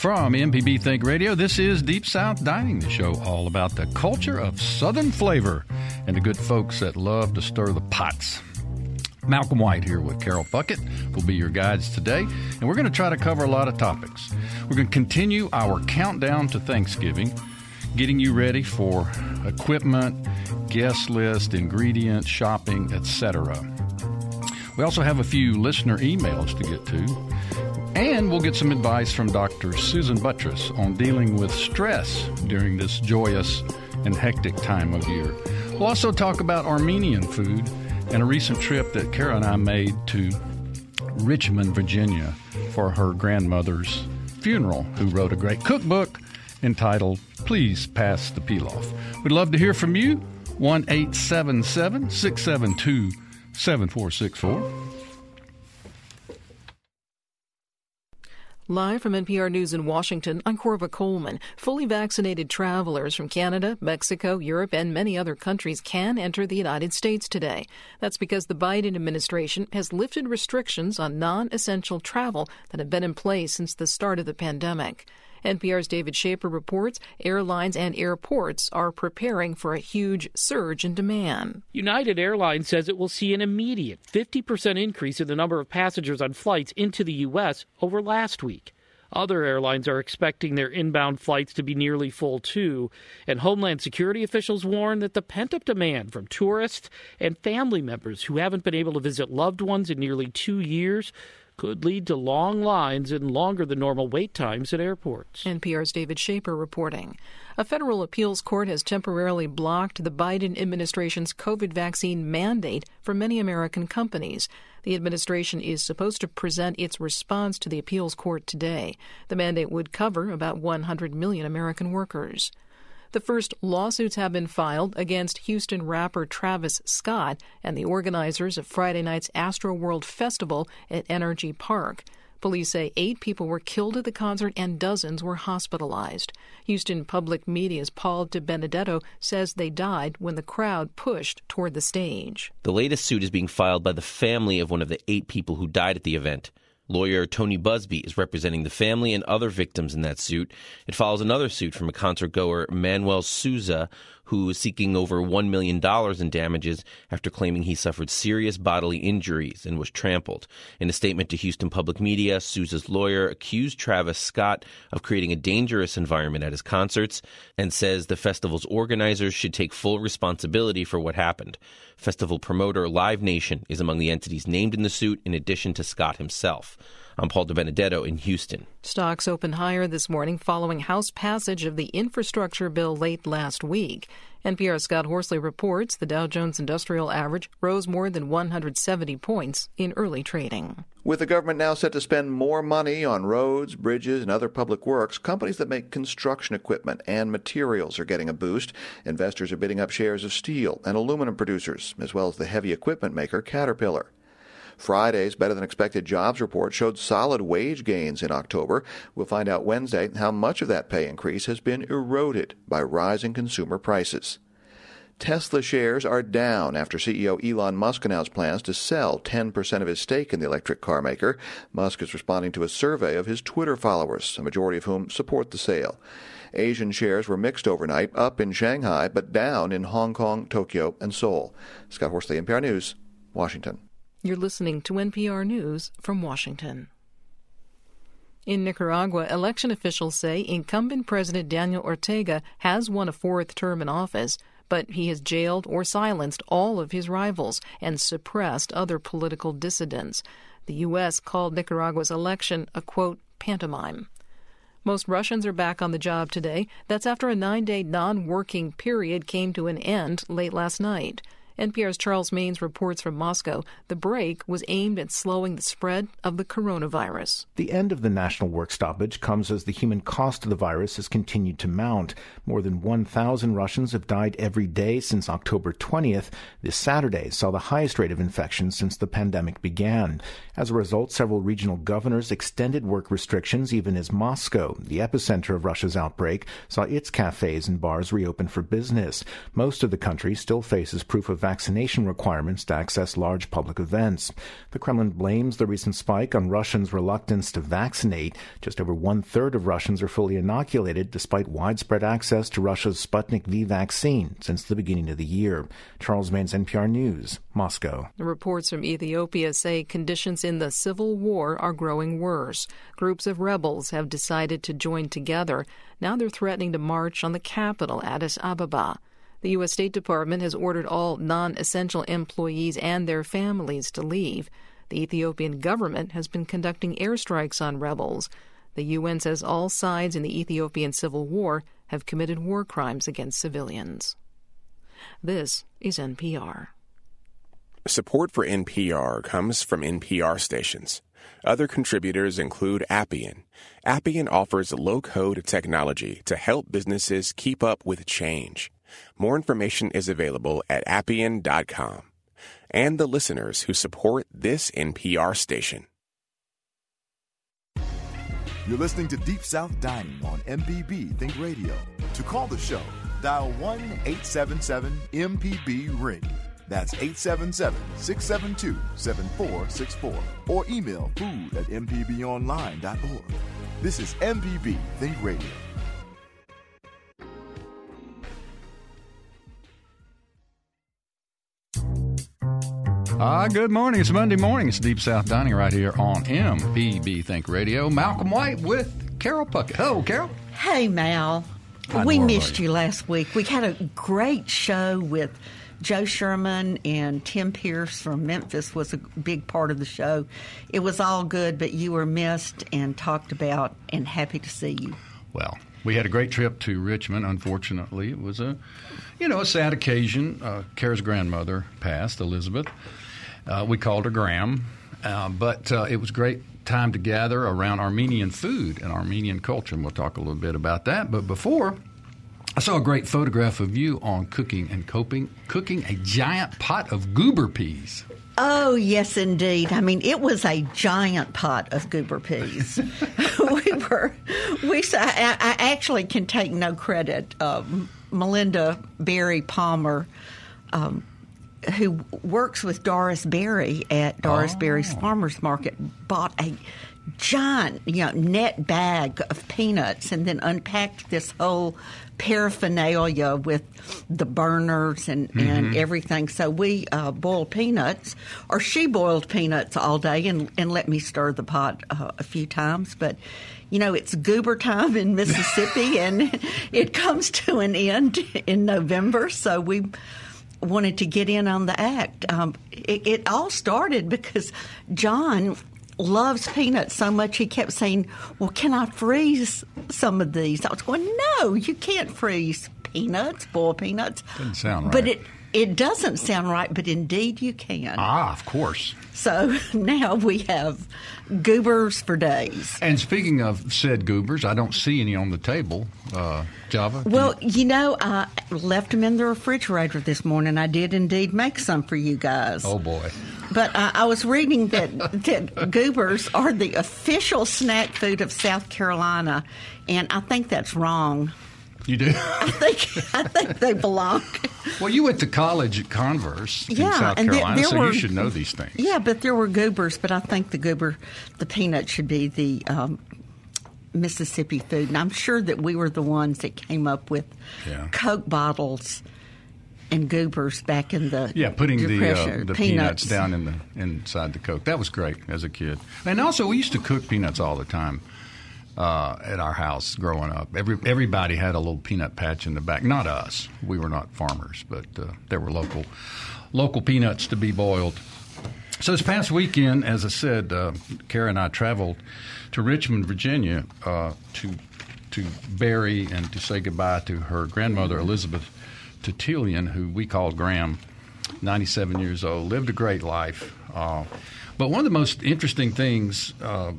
From MPB Think Radio, this is Deep South Dining, the show all about the culture of Southern flavor and the good folks that love to stir the pots. Malcolm White here with Carol Puckett will be your guides today, and we're going to try to cover a lot of topics. We're going to continue our countdown to Thanksgiving, getting you ready for equipment, guest list, ingredients, shopping, etc. We also have a few listener emails to get to. And we'll get some advice from Dr. Susan Buttross on dealing with stress during this joyous and hectic time of year. We'll also talk about Armenian food and a recent trip that Kara and I made to Richmond, Virginia for her grandmother's funeral, who wrote a great cookbook entitled Please Pass the Pilaf. We'd love to hear from you. 1 672 7464. Live from NPR News in Washington, I'm Korva Coleman. Fully vaccinated travelers from Canada, Mexico, Europe, and many other countries can enter the United States today. That's because the Biden administration has lifted restrictions on non essential travel that have been in place since the start of the pandemic. NPR's David Schaper reports airlines and airports are preparing for a huge surge in demand. United Airlines says it will see an immediate 50% increase in the number of passengers on flights into the U.S. over last week. Other airlines are expecting their inbound flights to be nearly full too, and Homeland Security officials warn that the pent up demand from tourists and family members who haven't been able to visit loved ones in nearly two years could lead to long lines and longer than normal wait times at airports. NPR's David Schaper reporting. A federal appeals court has temporarily blocked the Biden administration's COVID vaccine mandate for many American companies. The administration is supposed to present its response to the appeals court today. The mandate would cover about 100 million American workers. The first lawsuits have been filed against Houston rapper Travis Scott and the organizers of Friday night's Astroworld Festival at NRG Park. Police say eight people were killed at the concert and dozens were hospitalized. Houston Public Media's Paul DeBenedetto says they died when the crowd pushed toward the stage. The latest suit is being filed by the family of one of the eight people who died at the event. Lawyer Tony Buzbee is representing the family and other victims in that suit. It follows another suit from a concert goer, Manuel Souza, who is seeking over $1 million in damages after claiming he suffered serious bodily injuries and was trampled. In a statement to Houston Public Media, Souza's lawyer accused Travis Scott of creating a dangerous environment at his concerts and says the festival's organizers should take full responsibility for what happened. Festival promoter Live Nation is among the entities named in the suit, in addition to Scott himself. I'm Paul DeBenedetto in Houston. Stocks opened higher this morning following House passage of the infrastructure bill late last week. NPR's Scott Horsley reports the Dow Jones Industrial Average rose more than 170 points in early trading. With the government now set to spend more money on roads, bridges, and other public works, companies that make construction equipment and materials are getting a boost. Investors are bidding up shares of steel and aluminum producers, as well as the heavy equipment maker Caterpillar. Friday's better than expected jobs report showed solid wage gains in October. We'll find out Wednesday how much of that pay increase has been eroded by rising consumer prices. Tesla shares are down after CEO Elon Musk announced plans to sell 10% of his stake in the electric car maker. Musk is responding to a survey of his Twitter followers, a majority of whom support the sale. Asian shares were mixed overnight, up in Shanghai, but down in Hong Kong, Tokyo, and Seoul. Scott Horsley, NPR News, Washington. You're listening to NPR News from Washington. In Nicaragua, election officials say incumbent President Daniel Ortega has won a fourth term in office, but he has jailed or silenced all of his rivals and suppressed other political dissidents. The U.S. called Nicaragua's election a quote, pantomime. Most Russians are back on the job today. That's after a nine day non working period came to an end late last night. NPR's Charles Maynes reports from Moscow the break was aimed at slowing the spread of the coronavirus. The end of the national work stoppage comes as the human cost of the virus has continued to mount. More than 1,000 Russians have died every day since October 20th. This Saturday saw the highest rate of infection since the pandemic began. As a result, several regional governors extended work restrictions even as Moscow, the epicenter of Russia's outbreak, saw its cafes and bars reopen for business. Most of the country still faces proof of vaccination requirements to access large public events. The Kremlin blames the recent spike on Russians' reluctance to vaccinate. Just over one third of Russians are fully inoculated, despite widespread access to Russia's Sputnik V vaccine since the beginning of the year. Charles Maynes, NPR News, Moscow. Reports from Ethiopia say conditions in the civil war are growing worse. Groups of rebels have decided to join together. Now they're threatening to march on the capital, Addis Ababa. The U.S. State Department has ordered all non essential employees and their families to leave. The Ethiopian government has been conducting airstrikes on rebels. The UN says all sides in the Ethiopian civil war have committed war crimes against civilians. This is NPR. Support for NPR comes from NPR stations. Other contributors include Appian. Appian offers low code technology to help businesses keep up with change. More information is available at appian.com. And the listeners who support this NPR station. You're listening to Deep South Dining on MPB Think Radio. To call the show, dial 1 877 MPB Ring. That's 877 672 7464. Or email food at MPBOnline.org. This is MPB Think Radio. Ah, good morning. It's Monday morning. It's Deep South Dining right here on MPB Think Radio. Malcolm White with Carol Puckett. Hello, Carol. Hey, Mal. Hi, we missed you last week. We had a great show with Joe Sherman and Tim Pierce from Memphis was a big part of the show. It was all good, but you were missed and talked about and happy to see you. Well, we had a great trip to Richmond. Unfortunately, it was a, you know, a sad occasion. Uh, Kara's grandmother passed, Elizabeth. Uh, we called her Graham, uh, but uh, it was great time to gather around Armenian food and Armenian culture, and we'll talk a little bit about that. But before, I saw a great photograph of you on cooking and coping, cooking a giant pot of goober peas. Oh, yes, indeed. I mean, it was a giant pot of goober peas. we were, we, I, I actually can take no credit. Um, Melinda Barry Palmer, um, who works with Doris Berry at Doris Berry's Farmers Market, bought a giant, you know, net bag of peanuts and then unpacked this whole paraphernalia with the burners and, and everything. So we uh, boiled peanuts, or she boiled peanuts all day and, and let me stir the pot uh, a few times. But, you know, it's goober time in Mississippi and it comes to an end in November. So we wanted to get in on the act. Um, it, it all started because John loves peanuts so much he kept saying, "Well, can I freeze some of these?" I was going, "No, you can't freeze peanuts, boiled peanuts." Doesn't sound right. But it it doesn't sound right, but indeed you can. Ah, of course. So now we have goobers for days. And speaking of said goobers, I don't see any on the table. Uh, Java. Well, you- you know, I left them in the refrigerator this morning. I did indeed make some for you guys. oh boy. But uh, I was reading that, that goobers are the official snack food of South Carolina, and I think that's wrong. You do? I think I think they belong. well, you went to college at Converse in South and there- Carolina, there so were- you should know these things. Yeah, but there were goobers, but I think the goober, the peanut should be the um, Mississippi food, and I'm sure that we were the ones that came up with Yeah. Coke bottles and goobers back in the Yeah, putting the uh, the peanuts. down in the inside the Coke. That was great as a kid. And also, we used to cook peanuts all the time uh, at our house growing up. Every everybody had a little peanut patch in the back. Not us. We were not farmers, but uh, there were local local peanuts to be boiled. So this past weekend, as I said, uh, Kara and I traveled to Richmond, Virginia, uh, to to bury and to say goodbye to her grandmother Elizabeth Tertullian, who we called Graham, 97 years old, lived a great life. Uh, but one of the most interesting things uh,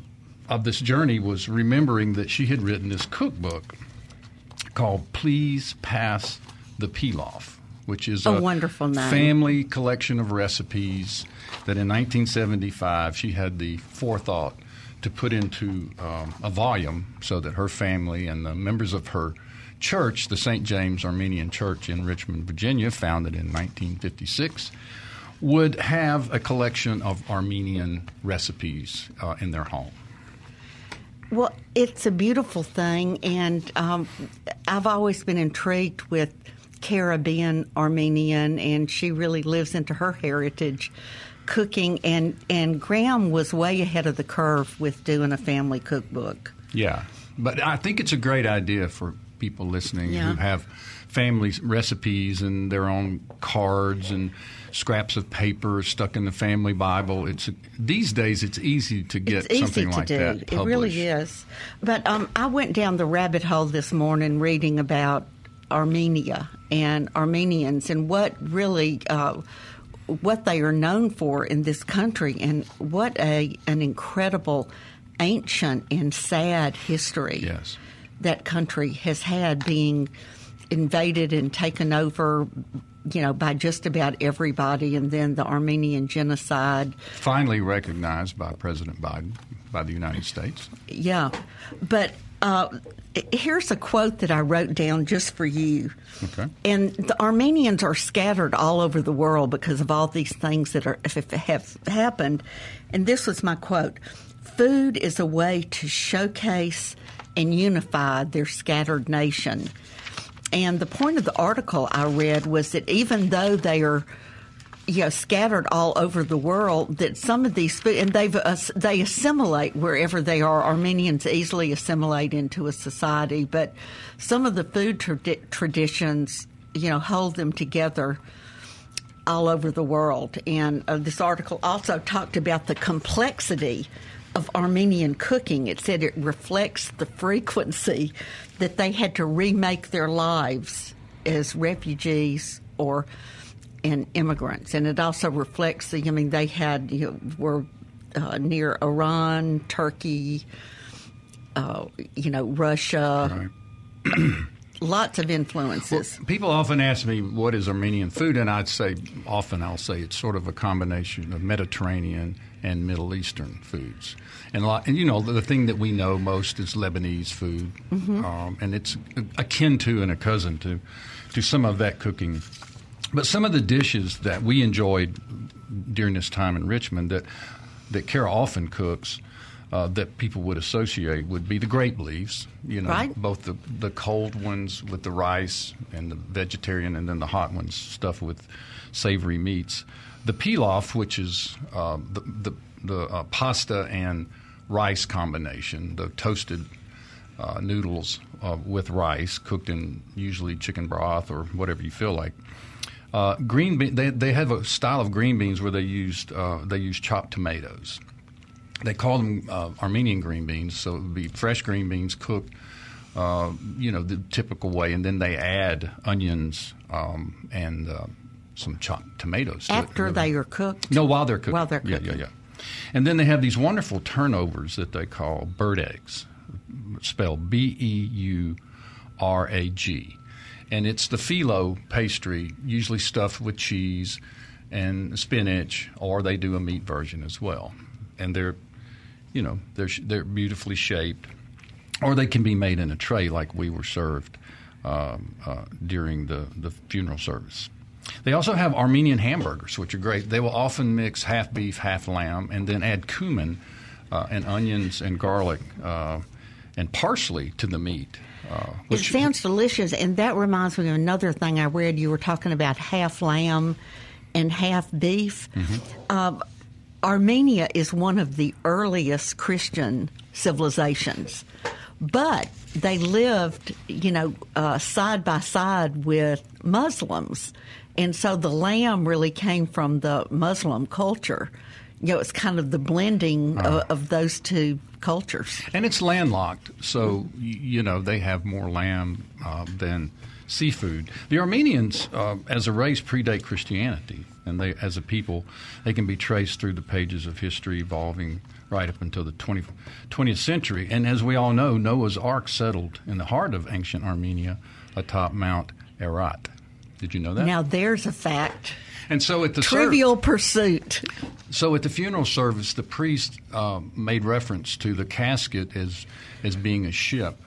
of this journey was remembering that she had written this cookbook called "Please Pass the Pilaf." Which is A wonderful name. family collection of recipes that in 1975 she had the forethought to put into um, a volume so that her family and the members of her church, the St. James Armenian Church in Richmond, Virginia, founded in 1956, would have a collection of Armenian recipes uh, in their home. Well, it's a beautiful thing, and um, I've always been intrigued with Caribbean Armenian, and she really lives into her heritage cooking. And, and Graham was way ahead of the curve with doing a family cookbook. Yeah, but I think it's a great idea for people listening Yeah. who have family recipes and their own cards and scraps of paper stuck in the family Bible. It's these days it's easy to get it's easy something to like do. that It really is. But um, I went down the rabbit hole this morning reading about Armenia and Armenians and what really uh, what they are known for in this country and what a an incredible ancient and sad history Yes. that country has had being invaded and taken over you know by just about everybody and then the Armenian genocide Finally recognized by President Biden by the United States. Yeah, but uh, here's a quote that I wrote down just for you. Okay. And the Armenians are scattered all over the world because of all these things that are have, have happened. And this was my quote: "Food is a way to showcase and unify their scattered nation." And the point of the article I read was that even though they are you know, scattered all over the world. That some of these food and they've uh, they assimilate wherever they are. Armenians easily assimilate into a society, but some of the food tradi- traditions, you know, hold them together all over the world. And uh, this article also talked about the complexity of Armenian cooking. It said it reflects the frequency that they had to remake their lives as refugees or and immigrants, and it also reflects the. I mean, they had you know, were uh, near Iran, Turkey, uh, you know, Russia. Lots of influences. People often ask me what is Armenian food, and I'd say often I'll say it's sort of a combination of Mediterranean and Middle Eastern foods. And, a lot, and you know the, the thing that we know most is Lebanese food, um, and it's akin to and a cousin to to some of that cooking. But some of the dishes that we enjoyed during this time in Richmond that that Kara often cooks. Uh, that people would associate would be the grape leaves, you know, Right. both the the cold ones with the rice and the vegetarian, and then the hot ones stuffed with savory meats. The pilaf, which is uh, the the, the uh, pasta and rice combination, the toasted uh, noodles uh, with rice cooked in usually chicken broth or whatever you feel like. Uh, green bean, they they have a style of green beans where they used uh, they use chopped tomatoes they call them uh, Armenian green beans, so it would be fresh green beans cooked, uh, you know, the typical way, and then they add onions um, and uh, some chopped tomatoes. to it, After really. they are cooked. No, while they're cooking. While they're Yeah, yeah, yeah. And then they have these wonderful turnovers that they call bird eggs, spelled B E U R A G. And it's the phyllo pastry, usually stuffed with cheese and spinach, or they do a meat version as well. And they're, you know, they're, they're beautifully shaped, or they can be made in a tray like we were served um, uh, during the, the funeral service. They also have Armenian hamburgers, which are great. They will often mix half beef, half lamb, and then add cumin uh, and onions and garlic uh, and parsley to the meat. Uh, It sounds delicious, and that reminds me of another thing I read. You were talking about half lamb and half beef. Um, Armenia is one of the earliest Christian civilizations, but they lived, you know, uh, side by side with Muslims, and so the lamb really came from the Muslim culture. You know, it's kind of the blending of, of those two cultures. and it's landlocked, so you know they have more lamb uh, than seafood. The Armenians, uh, as a race, predate Christianity, and they, as a people, they can be traced through the pages of history, evolving right up until the 20, 20th century. And as we all know, Noah's Ark settled in the heart of ancient Armenia, atop Mount Ararat. Did you know that? Now there's a fact. And so at the trivial ser- pursuit. So at the funeral service, the priest uh, made reference to the casket as as being a ship,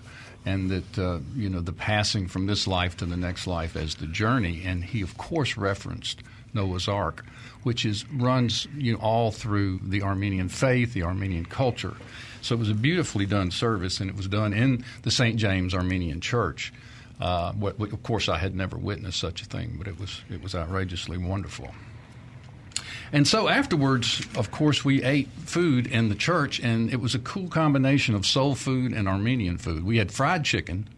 and that uh, you know the passing from this life to the next life as the journey. And he of course referenced Noah's Ark, which is runs you know, all through the Armenian faith, the Armenian culture. So it was a beautifully done service, and it was done in the St. James Armenian Church. Uh, what, of course, I had never witnessed such a thing, but it was it was outrageously wonderful. And so afterwards, of course, we ate food in the church, and it was a cool combination of soul food and Armenian food. We had fried chicken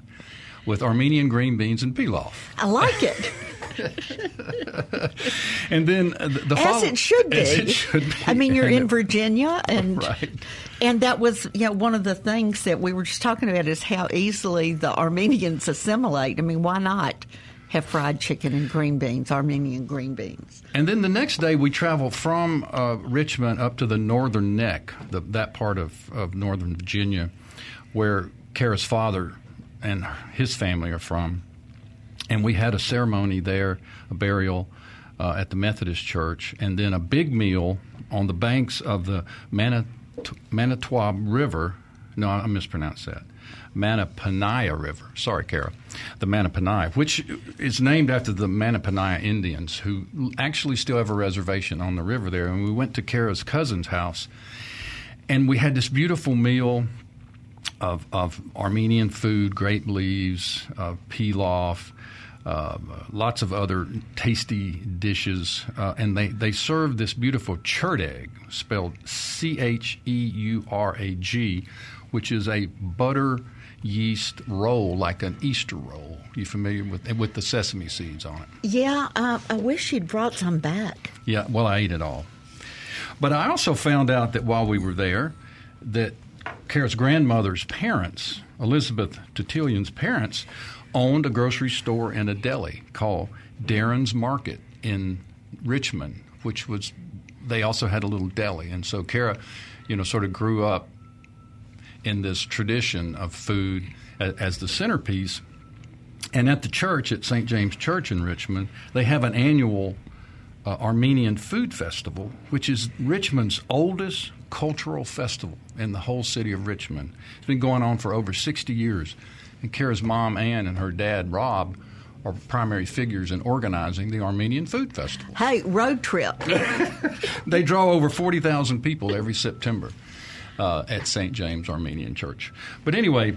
with Armenian green beans and pilaf. I like it. and then the, the as follow- it should be. As it should be. I mean, you're And in it- Virginia, and Right. And that was know, one of the things that we were just talking about is how easily the Armenians assimilate. I mean, why not have fried chicken and green beans, Armenian green beans? And then the next day, we traveled from uh, Richmond up to the northern neck, the, that part of, of northern Virginia, where Kara's father and his family are from. And we had a ceremony there, a burial uh, at the Methodist Church, and then a big meal on the banks of the Manit- Manitowoc River. No, I mispronounced that. Manapaniah River. Sorry, Kara. The Manapaniah, which is named after the Manapaniah Indians, who actually still have a reservation on the river there. And we went to Kara's cousin's house, and we had this beautiful meal of, of Armenian food, grape leaves, uh, pilaf, uh, lots of other tasty dishes, uh, and they, they served this beautiful churdag, spelled C H E U R A G, which is a butter yeast roll, like an Easter roll. You familiar with with the sesame seeds on it? Yeah, uh, I wish you'd brought some back. Yeah, well, I ate it all. But I also found out that while we were there, that Kara's grandmother's parents, Elizabeth Titilion's parents, owned a grocery store and a deli called Darren's Market in Richmond, which was they also had a little deli, and so Kara, you know, sort of grew up in this tradition of food as, the centerpiece. And at the church, at St. James Church in Richmond, they have an annual uh, Armenian Food Festival, which is Richmond's oldest cultural festival in the whole city of Richmond. It's been going on for over 60 years. And Kara's mom, Ann, and her dad, Rob, are primary figures in organizing the Armenian Food Festival. Hey, road trip. They draw over 40,000 people every September uh, at St. James Armenian Church. But anyway,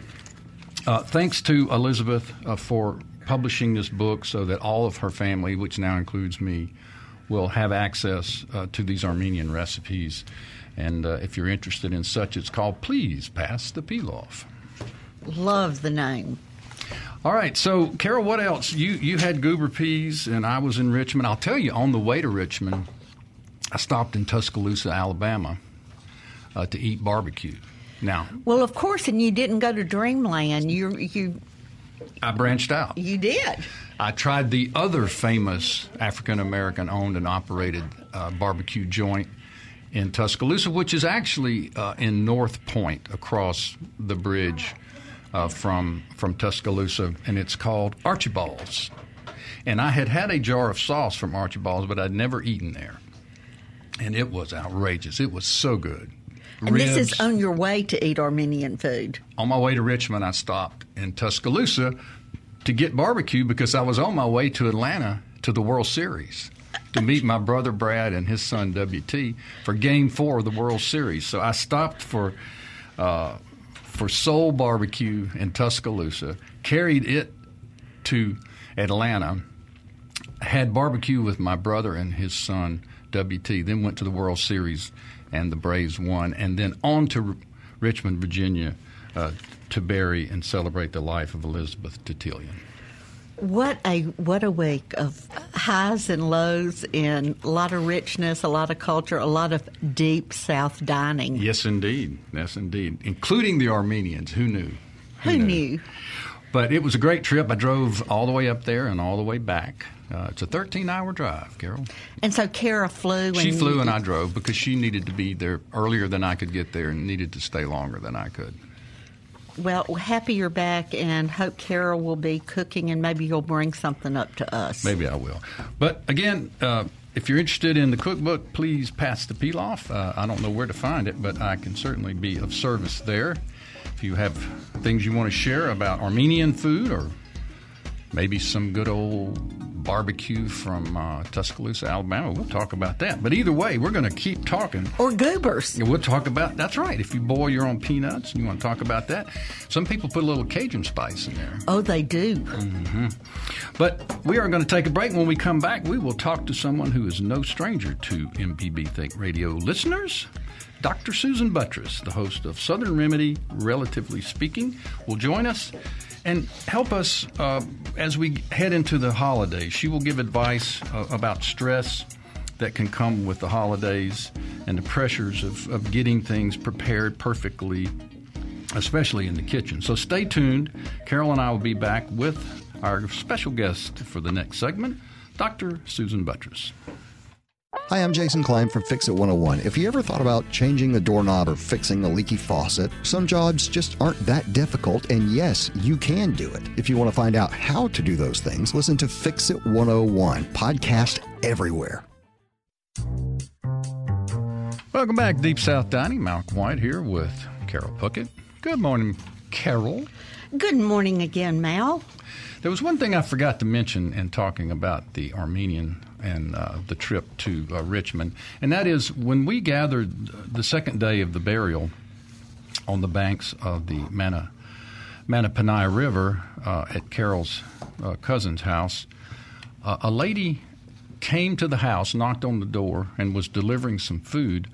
uh, thanks to Elizabeth uh, for publishing this book so that all of her family, which now includes me, will have access uh, to these Armenian recipes. And uh, if you're interested in such, it's called Please Pass the Pilaf. Love the name. All right, so Carol, what else? You you had goober peas, and I was in Richmond. I'll tell you, on the way to Richmond, I stopped in Tuscaloosa, Alabama, uh, to eat barbecue. Now Well, of course, and you didn't go to Dreamland. You you I branched out. you did. I tried the other famous African American owned and operated uh, barbecue joint in Tuscaloosa, which is actually uh, in Northport across the bridge uh, from from Tuscaloosa, and it's called Archibald's. And I had had a jar of sauce from Archibald's, but I'd never eaten there, and it was outrageous. It was so good. And this is on your way to eat Armenian food. on my way to Richmond, I stopped in Tuscaloosa to get barbecue because I was on my way to Atlanta to the World Series to meet my brother Brad and his son WT for Game Four of the World Series. So I stopped for uh, for Soul Barbecue in Tuscaloosa, carried it to Atlanta, had barbecue with my brother and his son WT, then went to the World Series and the Braves won, and then on to R- Richmond, Virginia, uh, to bury and celebrate the life of Elizabeth Titillion. What a what a week of highs and lows and a lot of richness, a lot of culture, a lot of deep South dining. Yes, indeed. Yes, indeed. Including the Armenians. Who knew? Who knew? But it was a great trip. I drove all the way up there and all the way back. Uh, it's a 13 hour drive, Carol. And so Kara flew. She flew and I drove because she needed to be there earlier than I could get there and needed to stay longer than I could. Well, happy you're back, and hope Carol will be cooking, and maybe you'll bring something up to us. Maybe I will. But again, uh, if you're interested in the cookbook, please pass the pilaf. Uh, I don't know where to find it, but I can certainly be of service there. If you have things you want to share about Armenian food or maybe some good old barbecue from uh, Tuscaloosa, Alabama. We'll talk about that. But either way, we're going to keep talking. Or goobers. We'll talk about that's right. If you boil your own peanuts and you want to talk about that, some people put a little Cajun spice in there. Oh, they do. Mm-hmm. But we are going to take a break. When we come back, we will talk to someone who is no stranger to MPB Think Radio listeners. Dr. Susan Buttross, the host of Southern Remedy, Relatively Speaking, will join us and help us uh, as we head into the holidays. She will give advice uh, about stress that can come with the holidays and the pressures of, of getting things prepared perfectly, especially in the kitchen. So stay tuned. Carol and I will be back with our special guest for the next segment, Dr. Susan Buttross. Hi, I'm Jason Klein from Fix It 101. If you ever thought about changing a doorknob or fixing a leaky faucet, some jobs just aren't that difficult, and yes, you can do it. If you want to find out how to do those things, listen to Fix It 101, podcast everywhere. Welcome back, Deep South Dining. Malcolm White here with Carol Puckett. Good morning, Carol. Good morning again, Mal. There was one thing I forgot to mention in talking about the Armenian and uh, the trip to uh, Richmond, and that is when we gathered the second day of the burial on the banks of the Mana, River uh, at Carol's uh, cousin's house. Uh, a lady came to the house, knocked on the door, and was delivering some food.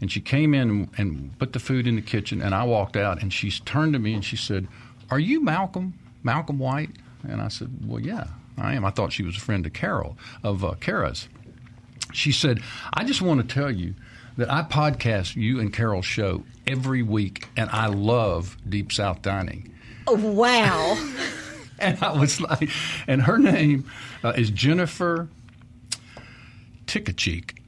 And she came in and put the food in the kitchen, and I walked out, and she turned to me and she said, "Are you Malcolm? Malcolm White?" And I said, "Well, yeah." I am. I thought she was a friend of Carol, of uh, Kara's. She said, I just want to tell you that I podcast you and Carol's show every week, and I love Deep South Dining. Oh, wow. and I was like, and her name uh, is Jennifer Tickacheek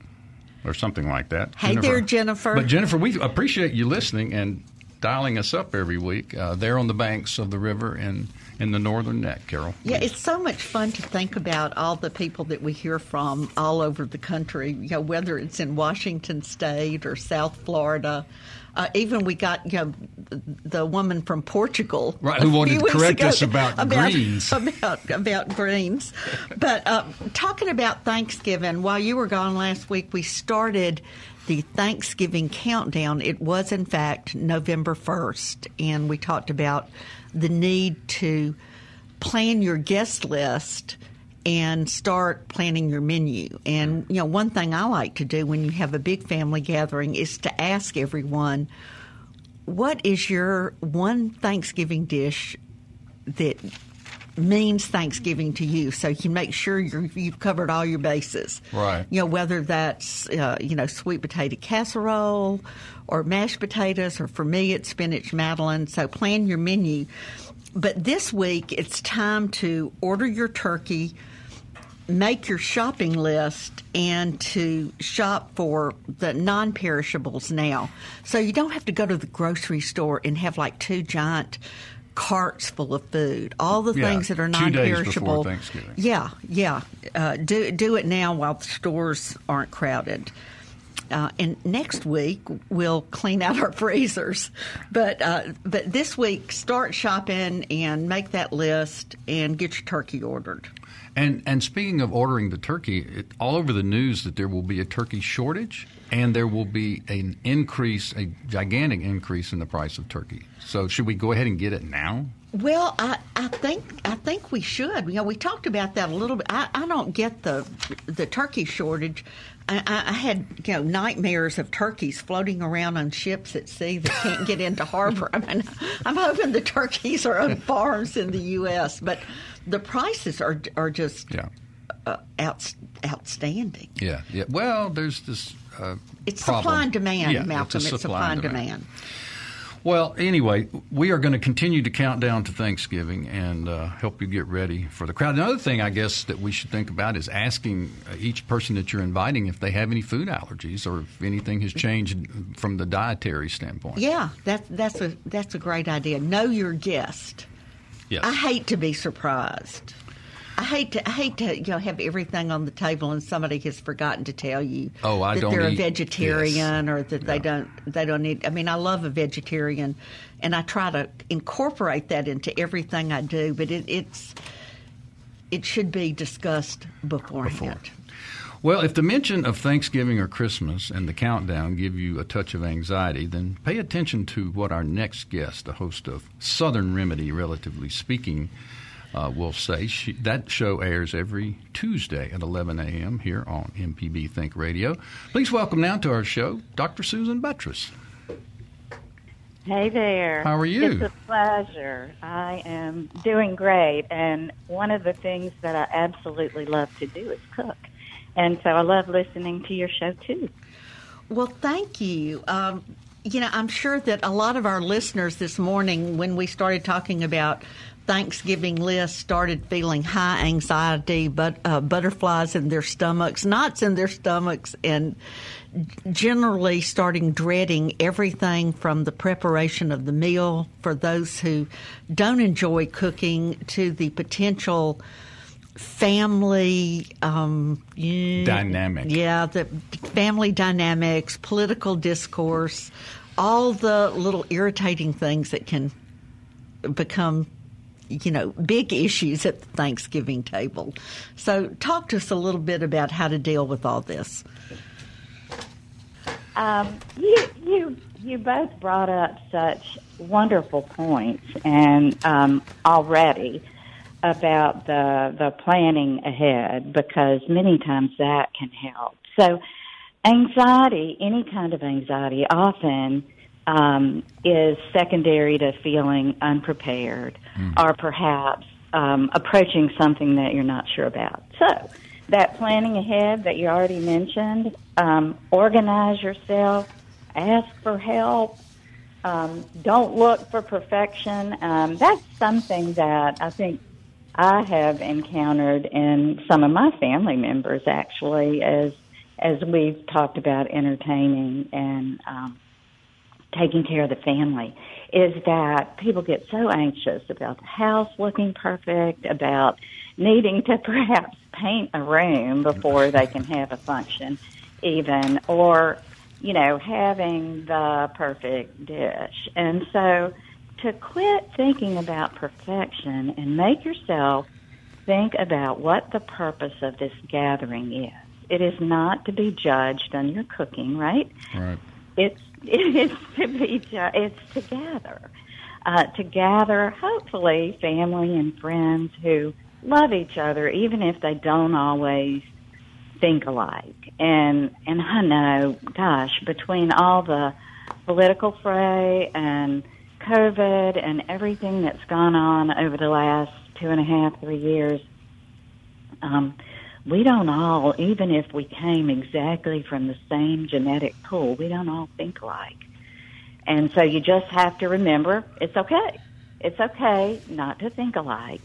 or something like that. Hey Jennifer. there, Jennifer. But Jennifer, we appreciate you listening and dialing us up every week uh, there on the banks of the river in in the northern neck, Carol. Yeah, it's so much fun to think about all the people that we hear from all over the country. You know, whether it's in Washington State or South Florida. Uh, even we got you know the woman from Portugal, right, who wanted to correct us about, about, greens, about about greens. but uh, talking about Thanksgiving, while you were gone last week, we started the Thanksgiving countdown. It was in fact November first, and we talked about the need to plan your guest list and start planning your menu. And you know, one thing I like to do when you have a big family gathering is to ask everyone, what is your one Thanksgiving dish that means Thanksgiving to you, so you make sure you have covered all your bases. Right. You know whether that's uh, you know sweet potato casserole or mashed potatoes, or for me it's spinach madeleine. So plan your menu. But this week it's time to order your turkey, make your shopping list, and to shop for the non-perishables now. So you don't have to go to the grocery store and have like two giant carts full of food, all the yeah, things that are non-perishable. Thanksgiving. Yeah, yeah. Uh, do do it now while the stores aren't crowded. Uh, and next week we'll clean out our freezers, but uh, but this week start shopping and make that list and get your turkey ordered. And and speaking of ordering the turkey, it, all over the news that there will be a turkey shortage and there will be an increase, a gigantic increase in the price of turkey. So should we go ahead and get it now? Well, I, I think I think we should. You know, we talked about that a little bit. I, I don't get the the turkey shortage. I, I, had you know nightmares of turkeys floating around on ships at sea that can't get into harbor. I mean, I'm hoping the turkeys are on farms in the U.S., but the prices are are just yeah. uh, out, outstanding. Yeah, yeah. Well, there's this. Uh, it's problem. supply and demand, yeah, Malcolm. It's, it's supply, supply and demand. demand. Well, anyway, we are going to continue to count down to Thanksgiving and uh, help you get ready for the crowd. Another thing, I guess, that we should think about is asking uh, each person that you're inviting if they have any food allergies or if anything has changed from the dietary standpoint. Yeah, that, that's a that's a great idea. Know your guest. Yes. I hate to be surprised. I hate to I hate to you know have everything on the table and somebody has forgotten to tell you Oh, I that don't they're a vegetarian or that they don't they don't eat. I mean, I love a vegetarian, and I try to incorporate that into everything I do. But it, it's it should be discussed beforehand. Well, if the mention of Thanksgiving or Christmas and the countdown give you a touch of anxiety, then pay attention to what our next guest, the host of Southern Remedy, relatively speaking, uh, will say. She, that show airs every Tuesday at 11 a.m. here on MPB Think Radio. Please welcome now to our show Dr. Susan Buttross. Hey there. How are you? It's a pleasure. I am doing great. And one of the things that I absolutely love to do is cook. And so I love listening to your show too. Well, thank you. Um, you know, I'm sure that a lot of our listeners this morning, when we started talking about Thanksgiving lists, started feeling high anxiety, but uh, butterflies in their stomachs, knots in their stomachs, and generally starting dreading everything from the preparation of the meal for those who don't enjoy cooking to the potential family um, Dynamic. Yeah, the family dynamics, political discourse, all the little irritating things that can become, you know, big issues at the Thanksgiving table. So, talk to us a little bit about how to deal with all this. Um, you, you, you both brought up such wonderful points, and um, already about the the planning ahead because many times that can help. So, anxiety, any kind of anxiety, often um, is secondary to feeling unprepared or perhaps um, approaching something that you're not sure about. So, that planning ahead that you already mentioned, um, organize yourself, ask for help. Um, don't look for perfection. Um, that's something that I think I have encountered in some of my family members actually as as we've talked about entertaining and um, taking care of the family is that people get so anxious about the house looking perfect, about needing to perhaps paint a room before they can have a function even or you know having the perfect dish. And so to quit thinking about perfection and make yourself think about what the purpose of this gathering is. It is not to be judged on your cooking, right? Right. It's it is to be it's to gather, uh, to gather hopefully family and friends who love each other, even if they don't always think alike. And and I know, gosh, between all the political fray and COVID and everything that's gone on over the last two and a half, three years, um, we don't all, even if we came exactly from the same genetic pool, we don't all think alike. And so you just have to remember it's okay. It's okay not to think alike.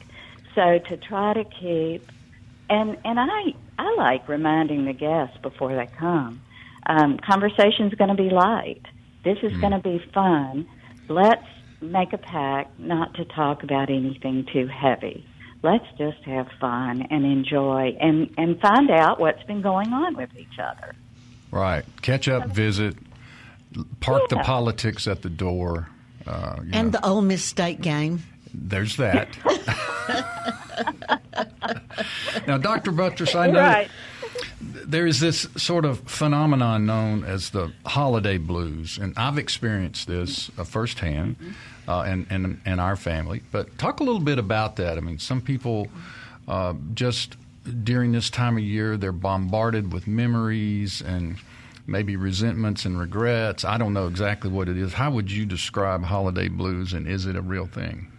So to try to keep, and, and I, I like reminding the guests before they come, um, conversation's going to be light. This is going to be fun. Let's make a pact not to talk about anything too heavy. Let's just have fun and enjoy and, and find out what's been going on with each other. Right. Catch up, visit, park the politics at the door. Uh, you And know, the Ole Miss State game. there's that. now, Dr. Buttross, I know Right. There is this sort of phenomenon known as the holiday blues, and I've experienced this uh, firsthand, uh, and and and our family. But talk a little bit about that. I mean, some people uh, just during this time of year they're bombarded with memories and maybe resentments and regrets. I don't know exactly what it is. How would you describe holiday blues, and is it a real thing?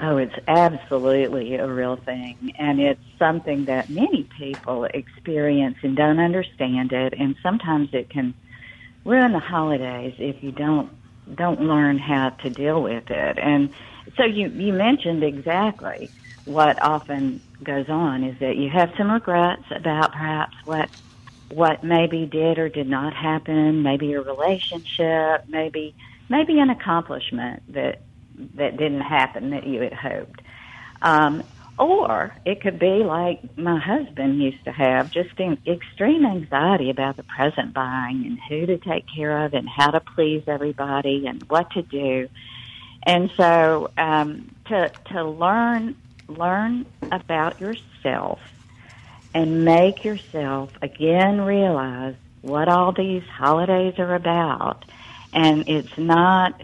Oh, it's absolutely a real thing. And it's something that many people experience and don't understand it. And sometimes it can ruin the holidays if you don't don't learn how to deal with it. And so you you mentioned exactly what often goes on is that you have some regrets about perhaps what what maybe did or did not happen, maybe a relationship, maybe maybe an accomplishment that that didn't happen that you had hoped. Um, or it could be like my husband used to have, just in extreme anxiety about the present buying and who to take care of and how to please everybody and what to do. And so um, to to learn learn about yourself and make yourself again realize what all these holidays are about. And it's not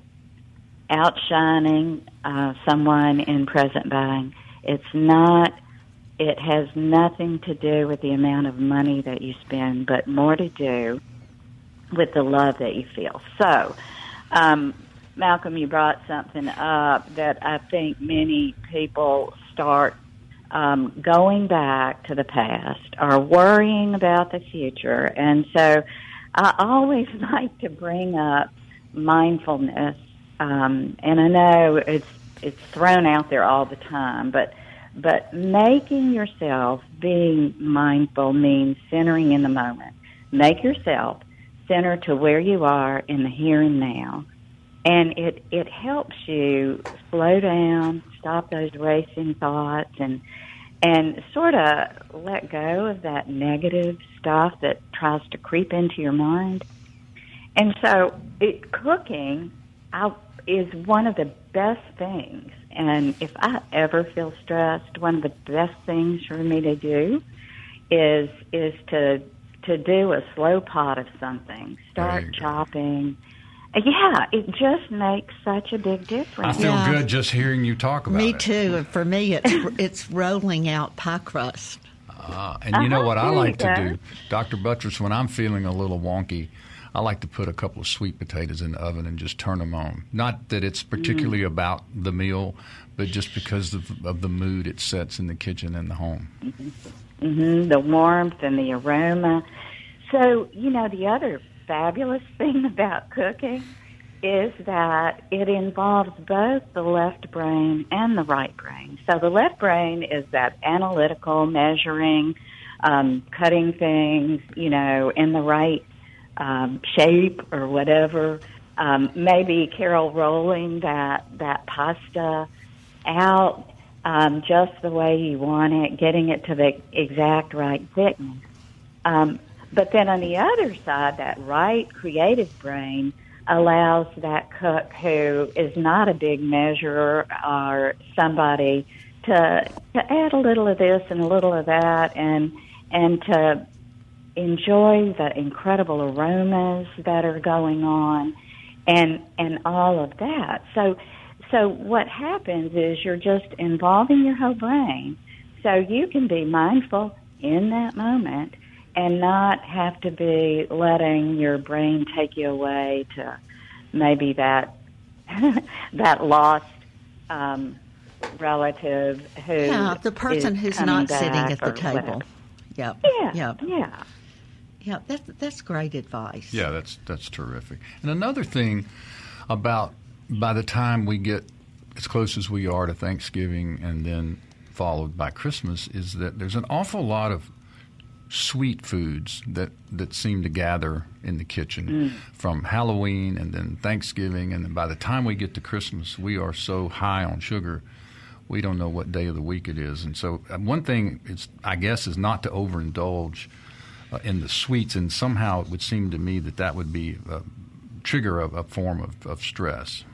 outshining uh, someone in present buying. It's not, it has nothing to do with the amount of money that you spend, but more to do with the love that you feel. So, um, Malcolm, you brought something up that I think many people start um, going back to the past or worrying about the future. And so I always like to bring up mindfulness. Um, and I know it's it's thrown out there all the time, but but making yourself being mindful means centering in the moment. Make yourself center to where you are in the here and now. And it, it helps you slow down, stop those racing thoughts and and sort of let go of that negative stuff that tries to creep into your mind. And so, it, cooking I, is one of the best things. And if I ever feel stressed, one of the best things for me to do is is to to do a slow pot of something. Start chopping yeah, it just makes such a big difference. I feel Yeah. good just hearing you talk about Me it. Me too. For me, it's it's rolling out pie crust. Uh, and you know Uh-huh, what I like to do, Dr. Buttross, when I'm feeling a little wonky, I like to put a couple of sweet potatoes in the oven and just turn them on. Not that it's particularly Mm. about the meal, but just because of, of the mood it sets in the kitchen and the home. hmm the warmth and the aroma. So, you know, the other fabulous thing about cooking is that it involves both the left brain and the right brain. So the left brain is that analytical, measuring, um, cutting things, you know, in the right um, shape or whatever. Um, maybe Carol rolling that that pasta out um, just the way you want it, getting it to the exact right thickness. Um, but then on the other side, that right creative brain allows that cook who is not a big measurer or somebody to to add a little of this and a little of that and and to enjoy the incredible aromas that are going on and and all of that. So so what happens is you're just involving your whole brain so you can be mindful in that moment and not have to be letting your brain take you away to maybe that that lost um, relative who Yeah, the person who's not sitting at the table. whatever. Yep. Yeah, Yep. yeah. Yeah, that's that's great advice. Yeah, that's that's terrific. And another thing about by the time we get as close as we are to Thanksgiving and then followed by Christmas is that there's an awful lot of sweet foods that, that seem to gather in the kitchen Mm. from Halloween and then Thanksgiving and then by the time we get to Christmas we are so high on sugar we don't know what day of the week it is and so uh, one thing is I guess is not to overindulge uh, in the sweets, and somehow it would seem to me that that would be a trigger of a form of, of stress.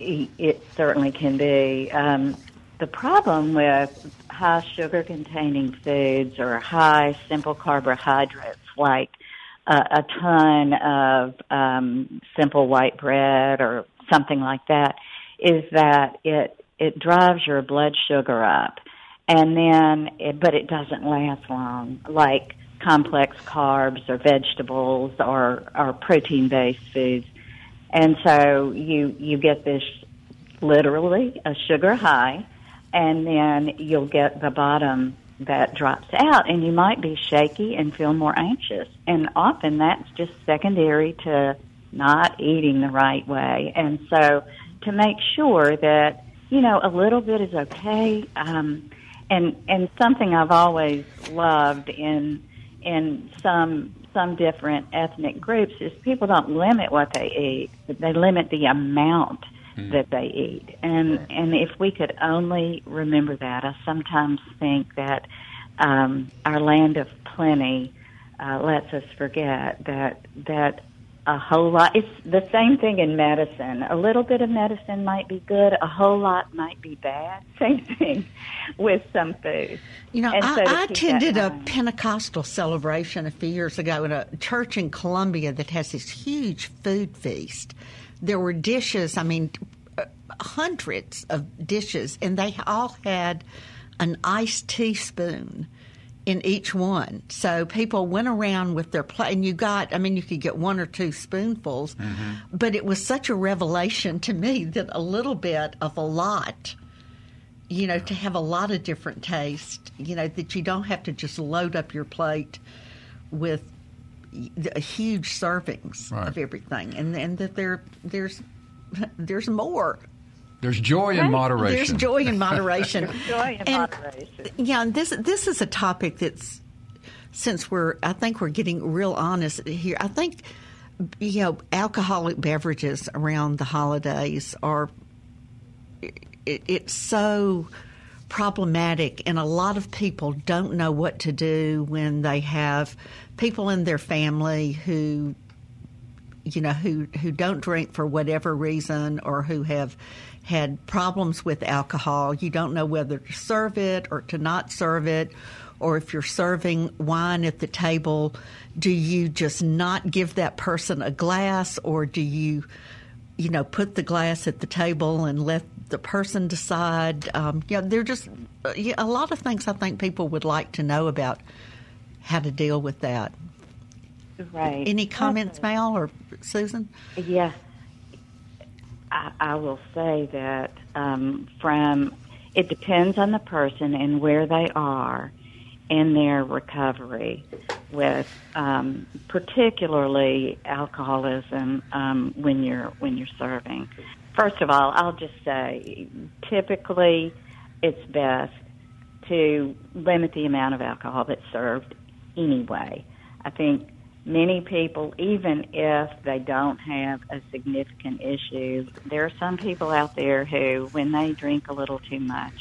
It certainly can be. Um, the problem with high sugar containing foods or high simple carbohydrates like a, a ton of um, simple white bread or something like that is that it it drives your blood sugar up and then it, but it doesn't last long like complex carbs or vegetables or or protein based foods and so you you get this literally a sugar high and then you'll get the bottom that drops out and you might be shaky and feel more anxious and often that's just secondary to not eating the right way. And so to make sure that, you know, a little bit is okay. Um, and, and something I've always loved in, in some, some different ethnic groups is people don't limit what they eat, but they limit the amount mm. that they eat. And, and if we could only remember that, I sometimes think that, um, our land of plenty, uh, lets us forget that, that a whole lot. It's the same thing in medicine. A little bit of medicine might be good. A whole lot might be bad. Same thing with some food. You know, and I, so I attended a Pentecostal celebration a few years ago in a church in Columbia that has this huge food feast. There were dishes. I mean, hundreds of dishes, and they all had an iced teaspoon in each one. So people went around with their plate, and you got, I mean, you could get one or two spoonfuls, mm-hmm. but it was such a revelation to me that a little bit of a lot, you know, to have a lot of different tastes, you know, that you don't have to just load up your plate with huge servings right. of everything, and and that there there's there's more there's joy in moderation. There's joy in moderation. joy in and, moderation. Yeah, this this is a topic that's since we're I think we're getting real honest here. I think you know alcoholic beverages around the holidays are it, it's so problematic and a lot of people don't know what to do when they have people in their family who you know who who don't drink for whatever reason or who have had problems with alcohol. You don't know whether to serve it or to not serve it, or if you're serving wine at the table, do you just not give that person a glass, or do you, you know, put the glass at the table and let the person decide? Um, yeah, they're just yeah, a lot of things I think people would like to know about how to deal with that. Right. Any comments, Mal or Susan? Yeah. I, will say that um, from it depends on the person and where they are in their recovery with um, particularly alcoholism um, when you're when you're serving. First of all, I'll just say typically it's best to limit the amount of alcohol that's served anyway. I think many people, even if they don't have a significant issue, there are some people out there who, when they drink a little too much,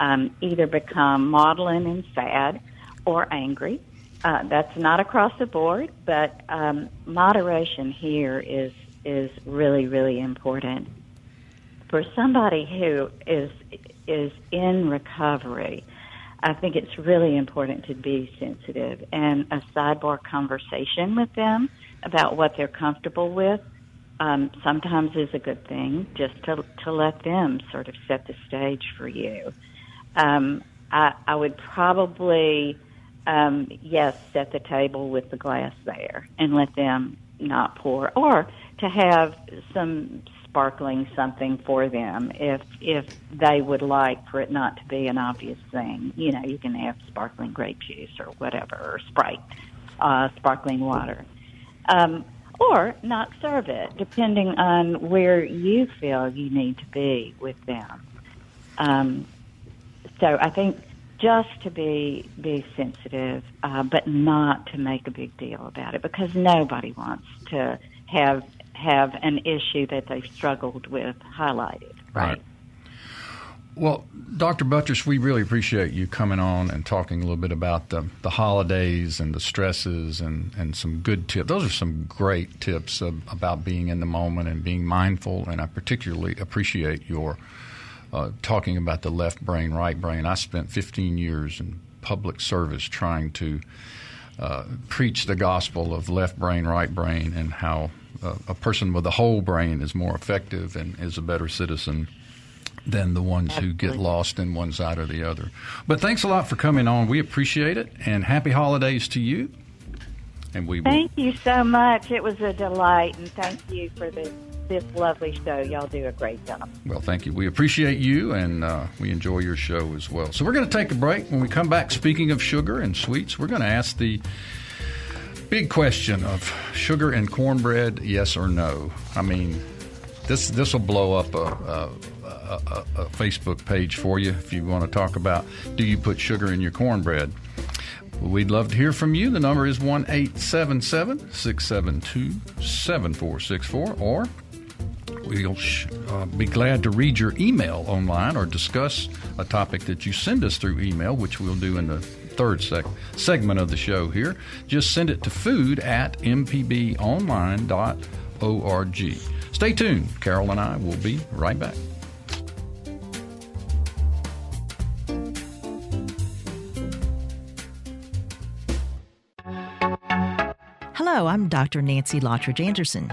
um, either become maudlin and sad or angry. Uh, that's not across the board, but um, moderation here is is really really important for somebody who is is in recovery I think it's really important to be sensitive and a sidebar conversation with them about what they're comfortable with. Um, sometimes is a good thing just to to let them sort of set the stage for you. Um, I, I would probably um, yes set the table with the glass there and let them not pour or to have some sparkling something for them if if they would like for it not to be an obvious thing. You know, you can have sparkling grape juice or whatever, or Sprite, uh, sparkling water, um, or not serve it, depending on where you feel you need to be with them. Um, so I think just to be be sensitive, uh, but not to make a big deal about it, because nobody wants to have have an issue that they've struggled with highlighted. Right. Well, Dr. Buttross, we really appreciate you coming on and talking a little bit about the, the holidays and the stresses and, and some good tips. Those are some great tips of, about being in the moment and being mindful. And I particularly appreciate your uh, talking about the left brain, right brain. I spent 15 years in public service trying to uh, preach the gospel of left brain, right brain, and how a person with a whole brain is more effective and is a better citizen than the ones who get lost in one side or the other. But thanks a lot for coming on. We appreciate it, and happy holidays to you. And we thank will. you so much. It was a delight, and thank you for this this lovely show. Y'all do a great job. Well, thank you. We appreciate you, and uh, we enjoy your show as well. So we're going to take a break. When we come back, speaking of sugar and sweets, we're going to ask the big question of sugar and cornbread, yes or no. I mean, this this will blow up a, a, a, a Facebook page for you if you want to talk about do you put sugar in your cornbread. We'd love to hear from you. The number is one eight seven seven six seven two seven four six four, or we'll uh, be glad to read your email online or discuss a topic that you send us through email, which we'll do in the third sec- segment of the show here. Just send it to food at mpbonline.org. Stay tuned. Carol and I will be right back. Hello, I'm Dr. Nancy Lottridge Anderson,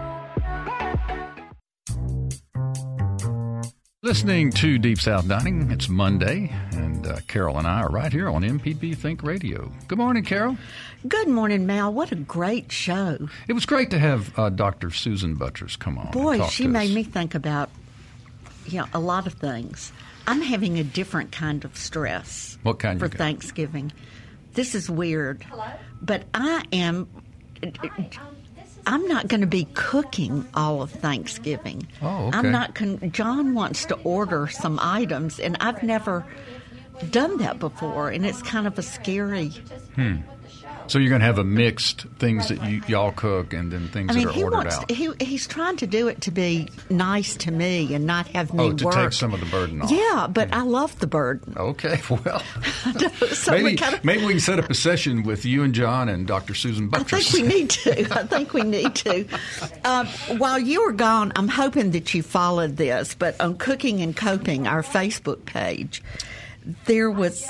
Listening to Deep South Dining, it's Monday, and uh, Carol and I are right here on MPB Think Radio. Good morning, Carol. Good morning, Mal. What a great show. It was great to have uh, Dr. Susan Buttross come on. and Boy, talk she to made us. me think about you know, a lot of things. I'm having a different kind of stress What kind for you got? Thanksgiving. This is weird. Hello? But I am I'm not going to be cooking all of Thanksgiving. Oh, okay. I'm not con- John wants to order some items and I've never done that before and it's kind of a scary Hmm. So you're going to have a mixed things that you, y'all cook and then things I mean, that are he ordered wants. out. He he's trying to do it to be nice to me and not have me oh, to work. take some of the burden off. Yeah, but I love the burden. Okay, well, so we maybe, kinda, maybe we can set up a session with you and John and Dr. Susan I think we need to. I think we need to. Um, while you were gone, I'm hoping that you followed this, but on Cooking and Coping, our Facebook page, there was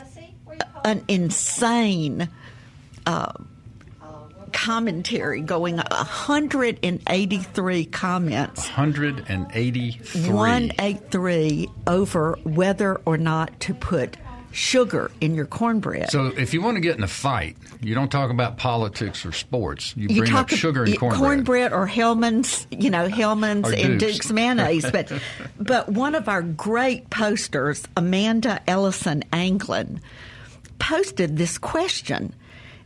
an insane uh, commentary going 183 comments 183. 183 over whether or not to put sugar in your cornbread. So if you want to get in a fight, you don't talk about politics or sports. You bring up sugar and y- cornbread. or Hellmann's, you know, Hellmann's Or and Duke's. Duke's mayonnaise. But but one of our great posters, Amanda Ellison Anglin, posted this question.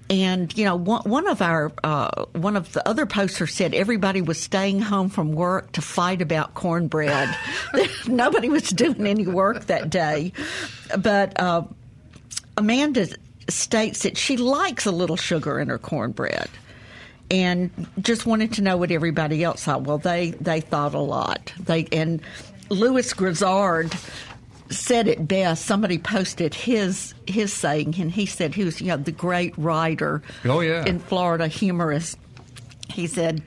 And you know, one, one of our uh, one of the other posters said everybody was staying home from work to fight about cornbread. Nobody was doing any work that day, but uh, Amanda states that she likes a little sugar in her cornbread and just wanted to know what everybody else thought. Well, they they thought a lot. They and Lewis Grizzard said it best. Somebody posted his his saying, and he said he was you know the great writer. Oh, yeah. in Florida, humorist. He said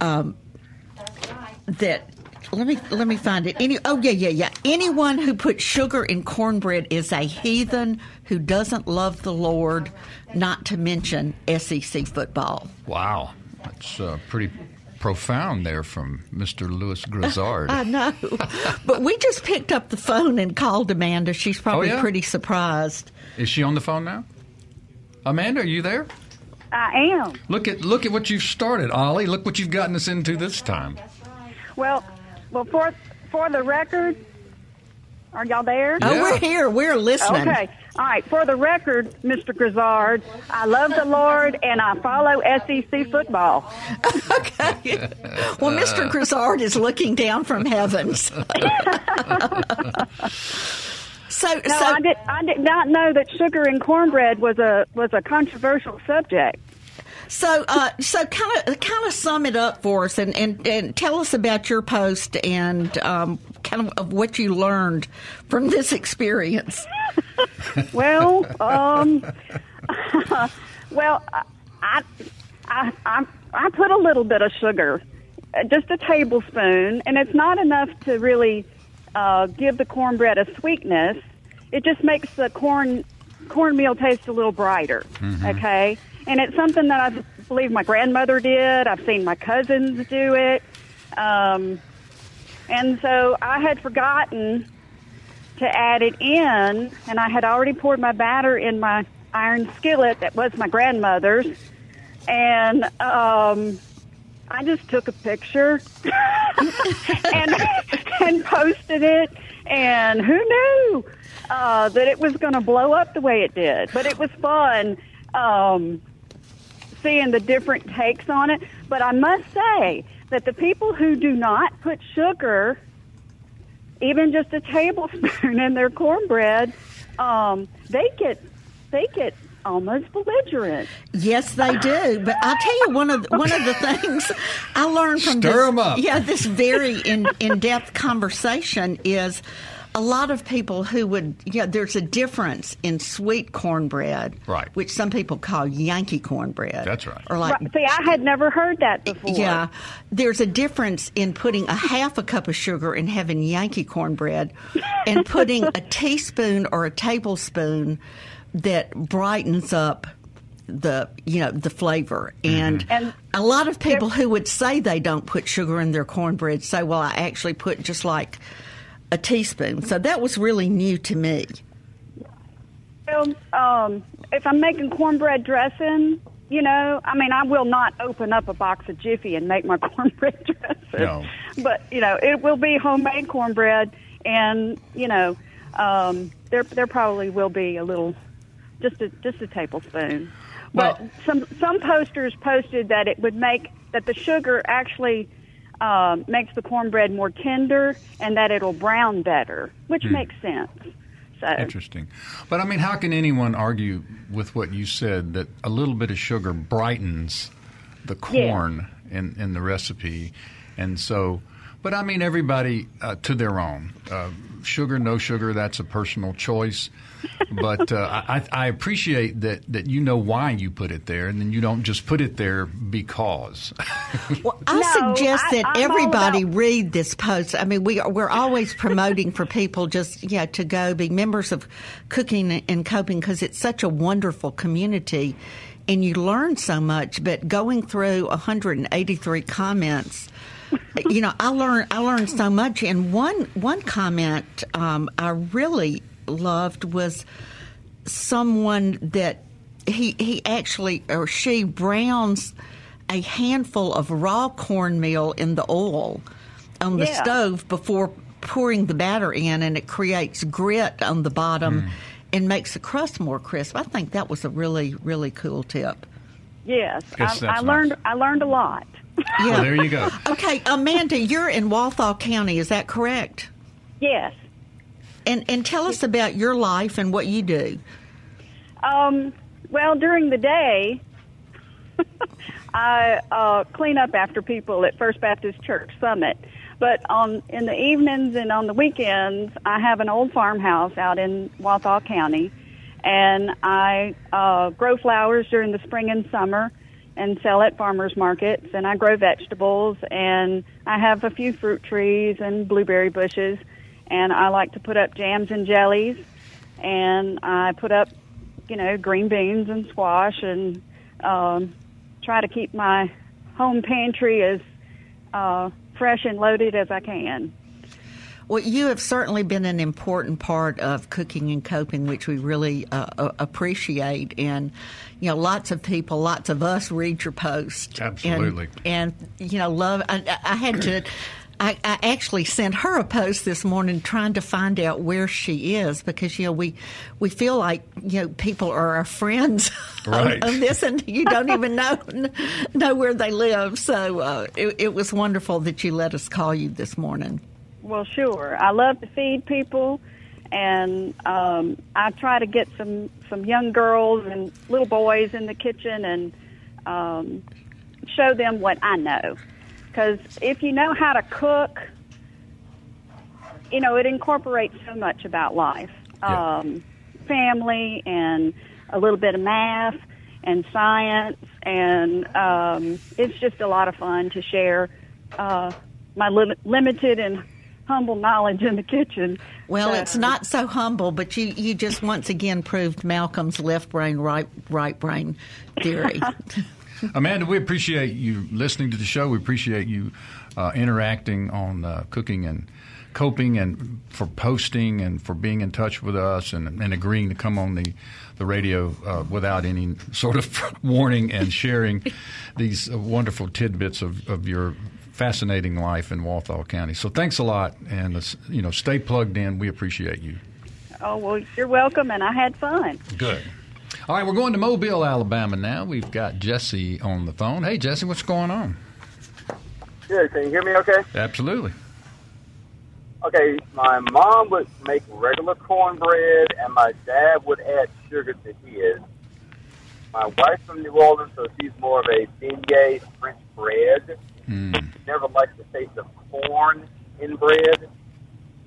um, that. Let me let me find it. Any oh yeah yeah yeah. Anyone who puts sugar in cornbread is a heathen who doesn't love the Lord. Not to mention SEC football. Wow, that's uh, pretty profound there from Mr. Lewis Grizzard. I know. but we just picked up the phone and called Amanda. She's oh, probably Oh, yeah? pretty surprised. Is she on the phone now? Amanda, are you there? I am. Look at look at what you've started, Ollie. Look what you've gotten us into this time. Well, well, for for the record, are y'all there? Oh, we're here. We're listening. Okay. All right. For the record, Mr. Grizzard, I love the Lord and I follow SEC football. okay. Well, Mr. Grizzard is looking down from heavens. so, No, so I did. I did not know that sugar and cornbread was a was a controversial subject. So, uh, so kind of, kind of sum it up for us, and, and, and tell us about your post and um, kind of, of what you learned from this experience. Well, um, well, I, I, I, I put a little bit of sugar, uh, just a tablespoon, and it's not enough to really uh, give the cornbread a sweetness. It just makes the corn cornmeal taste a little brighter. Mhm. Okay, and it's something that I believe my grandmother did. I've seen my cousins do it. Um, And so I had forgotten to add it in, and I had already poured my batter in my iron skillet that was my grandmother's. And um, I just took a picture and, and posted it. And who knew uh, that it was going to blow up the way it did? But it was fun um, seeing the different takes on it. But I must say that the people who do not put sugar, even just a tablespoon in their cornbread, um, they get they get almost belligerent. Yes, they do. But I'll tell you one of the, one of the things I learned from Stir this, 'em up. yeah this very in in depth conversation is a lot of people who would yeah there's a difference in sweet cornbread Right. which some people call Yankee cornbread That's right. or like Right. See, I had never heard that before. yeah, there's a difference in putting a half a cup of sugar and having Yankee cornbread, and putting a teaspoon or a tablespoon that brightens up the you know the flavor. Mm-hmm. And, And a lot of people who would say they don't put sugar in their cornbread say, "Well, I actually put just like a teaspoon." So that was really new to me. Well, um, if I'm making cornbread dressing, you know, I mean, I will not open up a box of Jiffy and make my cornbread dressing. No. But you know, it will be homemade cornbread, and you know, um, there there probably will be a little, just a just a tablespoon. But Well- some some posters posted that it would make that the sugar actually um, makes the cornbread more tender and that it'll brown better, which Hmm. makes sense. So Interesting. But I mean, how can anyone argue with what you said that a little bit of sugar brightens the corn in, in the recipe? And so, but I mean, everybody uh, to their own. Uh, sugar, no sugar, that's a personal choice. But uh, I, I appreciate that, that you know why you put it there, and then you don't just put it there because. Well, I No, suggest that I'm everybody about- read this post. I mean, we are, we're always promoting for people just yeah to go be members of Cooking and Coping because it's such a wonderful community, and you learn so much. But going through 183 comments. You know, I learned I learned so much, and one one comment um, I really loved was someone that he he actually or she browns a handful of raw cornmeal in the oil on the Yeah. stove before pouring the batter in, and it creates grit on the bottom mm. and makes the crust more crisp. I think that was a really really cool tip. Yes, Yes, I, that's I learned. I learned a lot. Yeah. Well, there you go. Okay, Amanda, you're in Walthall County. Is that correct? Yes. And and tell us about your life and what you do. Um, well, during the day, I uh, clean up after people at First Baptist Church Summit. But on in the evenings and on the weekends, I have an old farmhouse out in Walthall County, and I uh, grow flowers during the spring and summer and sell at farmers markets. And I grow vegetables, and I have a few fruit trees and blueberry bushes. And I like to put up jams and jellies, and I put up you know, green beans and squash and um, try to keep my home pantry as uh, fresh and loaded as I can. Well, you have certainly been an important part of cooking and coping, which we really uh, appreciate. And you know, lots of people, lots of us read your post. Absolutely. And, and you know, love. I, I had to. I, I actually sent her a post this morning trying to find out where she is because you know we we feel like you know people are our friends Right. on, on this and you don't even know know where they live. So uh, it, it was wonderful that you let us call you this morning. Well, sure. I love to feed people, and um, I try to get some some young girls and little boys in the kitchen and um, show them what I know. Because if you know how to cook, you know it incorporates so much about life, Yeah. um, family, and a little bit of math and science, and um, it's just a lot of fun to share uh, my lim- limited and humble knowledge in the kitchen. Well, So- it's not so humble, but you, you just once again proved Malcolm's left brain, right right brain theory. Amanda, we appreciate you listening to the show. We appreciate you uh, interacting on uh, cooking and coping and for posting and for being in touch with us and, and agreeing to come on the, the radio uh, without any sort of warning and sharing these uh, wonderful tidbits of, of your fascinating life in Walthall County. So thanks a lot, and uh, you know, stay plugged in. We appreciate you. Oh well, you're welcome, and I had fun. Good. All right, we're going to Mobile, Alabama now. We've got Jesse on the phone. Hey, Jesse, what's going on? Good. Can you hear me? Okay. Absolutely. Okay, my mom would make regular cornbread, and my dad would add sugar to his. My wife's from New Orleans, so she's more of a beignet French bread. Mm. She never likes the taste of corn in bread.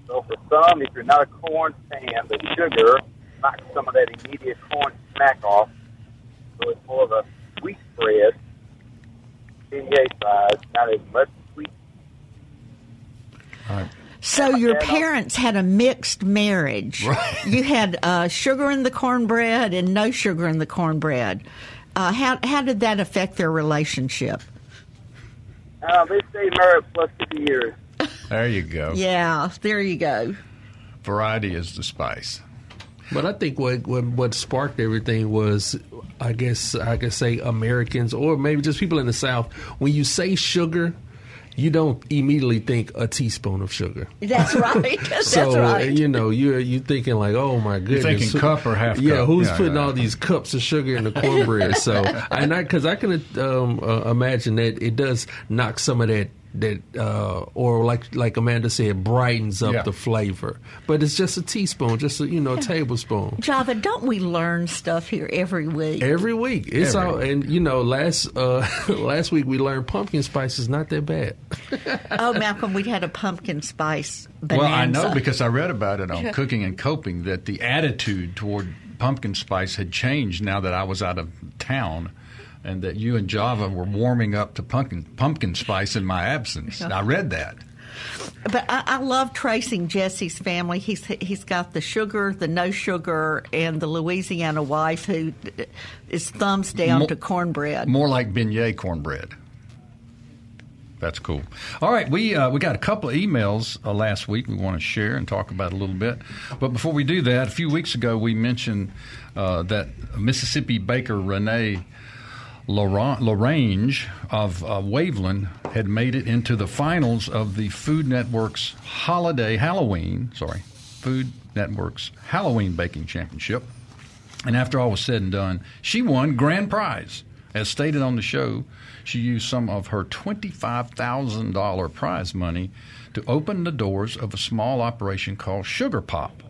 So for some, if you're not a corn fan, the sugar knocks some of that immediate corn smack off. So it's more of a sweet bread, beignet size, not as much sweet. All right. So your parents had a mixed marriage. Right. You had uh, sugar in the cornbread and no sugar in the cornbread. Uh, how how did that affect their relationship? Uh, they stayed married plus 50 years. There you go. Yeah, there you go. Variety is the spice. But I think what, what what sparked everything was, I guess I could say Americans or maybe just people in the South. When you say sugar, you don't immediately think a teaspoon of sugar. That's right. That's so right. you know you're you thinking like, oh my goodness, thinking cup or half Yeah, cup. who's Yeah, putting yeah. all these cups of sugar in the cornbread? so and I because I can um, uh, imagine that it does knock some of that. That uh, or like like Amanda said, brightens up Yeah. the flavor, but it's just a teaspoon, just a you know a tablespoon. Java, don't we learn stuff here every week? Every week, it's Every all, and you know, last uh, last week we learned pumpkin spice is not that bad. oh, Malcolm, we had a pumpkin spice bonanza. Well, I know because I read about it on Cooking and Coping that the attitude toward pumpkin spice had changed now that I was out of town. And that you and Java were warming up to pumpkin pumpkin spice in my absence. I read that. But I, I love tracing Jesse's family. He's he's got the sugar, the no sugar, and the Louisiana wife who is thumbs down Mo- to cornbread. More like beignet cornbread. That's cool. All right, we uh, we got a couple of emails uh, last week we want to share and talk about a little bit. But before we do that, a few weeks ago we mentioned uh, that Mississippi baker Renee Larange of uh, Waveland had made it into the finals of the Food Network's Holiday Halloween, sorry, Food Network's Halloween Baking Championship. And after all was said and done, she won grand prize. As stated on the show, she used some of her $25,000 prize money to open the doors of a small operation called Sugar Pop.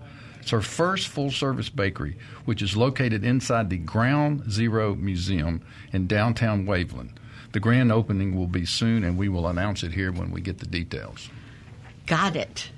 It's her first full service bakery, which is located inside the Ground Zero Museum in downtown Waveland. The grand opening will be soon, and we will announce it here when we get the details. Got it.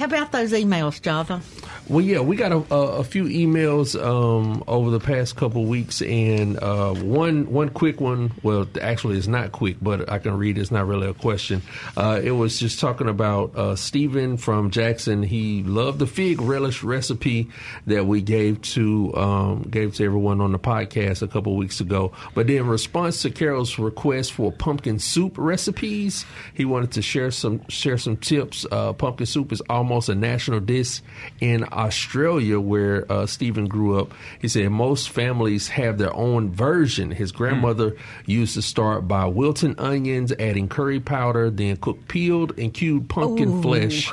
How about those emails, Java? Well, yeah, we got a, a, few emails um, over the past couple weeks, and uh, one one quick one. Well, actually, it's not quick, but I can read. It's not really a question. Uh, it was just talking about uh, Stephen from Jackson. He loved the fig relish recipe that we gave to um, gave to everyone on the podcast a couple weeks ago. But then, in response to Carol's request for pumpkin soup recipes, he wanted to share some share some tips. Uh, pumpkin soup is almost a national dish in Australia, where uh, Stephen grew up. He said most families have their own version. His grandmother used to start by wilting onions, adding curry powder, then cook peeled and cubed pumpkin Ooh. flesh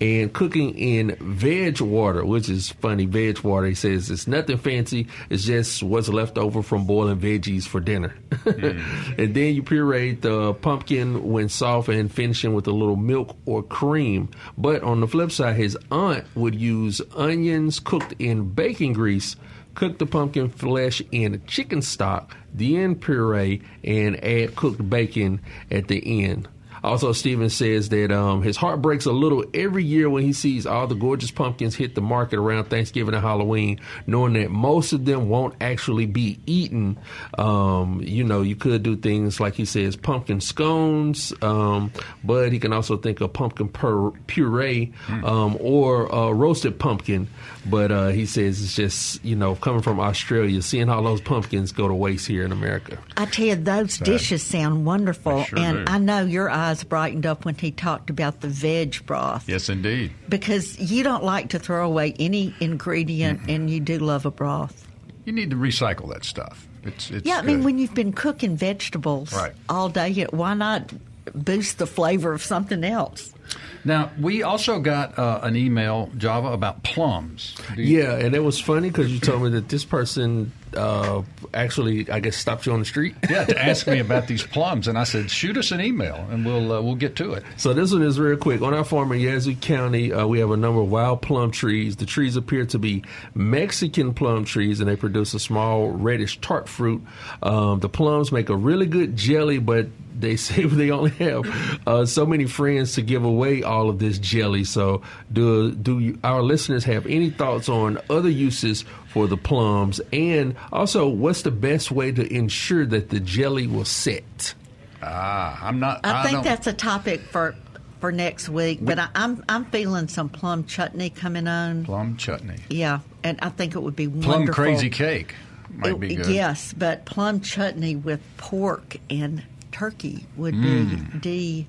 and cooking in veg water, which is funny. Veg water, he says, it's nothing fancy. It's just what's left over from boiling veggies for dinner. Hmm. and then you puree the pumpkin when soft and finishing with a little milk or cream. But on the flip side, his aunt would use onions cooked in bacon grease. Cook the pumpkin flesh in chicken stock, then puree and add cooked bacon at the end. Also, Stephen says that um, his heart breaks a little every year when he sees all the gorgeous pumpkins hit the market around Thanksgiving and Halloween, knowing that most of them won't actually be eaten. Um, you know, you could do things like he says, pumpkin scones, um, but he can also think of pumpkin pur- puree um, or uh, roasted pumpkin. But uh, he says it's just, you know, coming from Australia, seeing all those pumpkins go to waste here in America. I tell you, those dishes sound wonderful, sure and do. I know your eyes brightened up when he talked about the veg broth Yes, indeed. because you don't like to throw away any ingredient, and you do love a broth. You need to recycle that stuff. It's, it's yeah, I mean, good. when you've been cooking vegetables Right. all day, why not boost the flavor of something else? Now, we also got uh, an email, Java, about plums. You- Yeah, and it was funny because you told me that this person uh, actually, I guess, stopped you on the street. Yeah, to ask me about these plums, and I said, shoot us an email, and we'll uh, we'll get to it. So this one is real quick. On our farm in Yazoo County, uh, we have a number of wild plum trees. The trees appear to be Mexican plum trees, and they produce a small reddish tart fruit. Um, the plums make a really good jelly, but they say they only have uh, so many friends to give away all of this jelly. So, do do you, our listeners have any thoughts on other uses for the plums, and also what's the best way to ensure that the jelly will set? Ah, I'm not. I, think don't- that's a topic for for next week. But I, I'm I'm feeling some plum chutney coming on. plum chutney, Yeah, and I think it would be plum wonderful. crazy cake might It- be good. Yes, but plum chutney with pork and turkey would Mm. be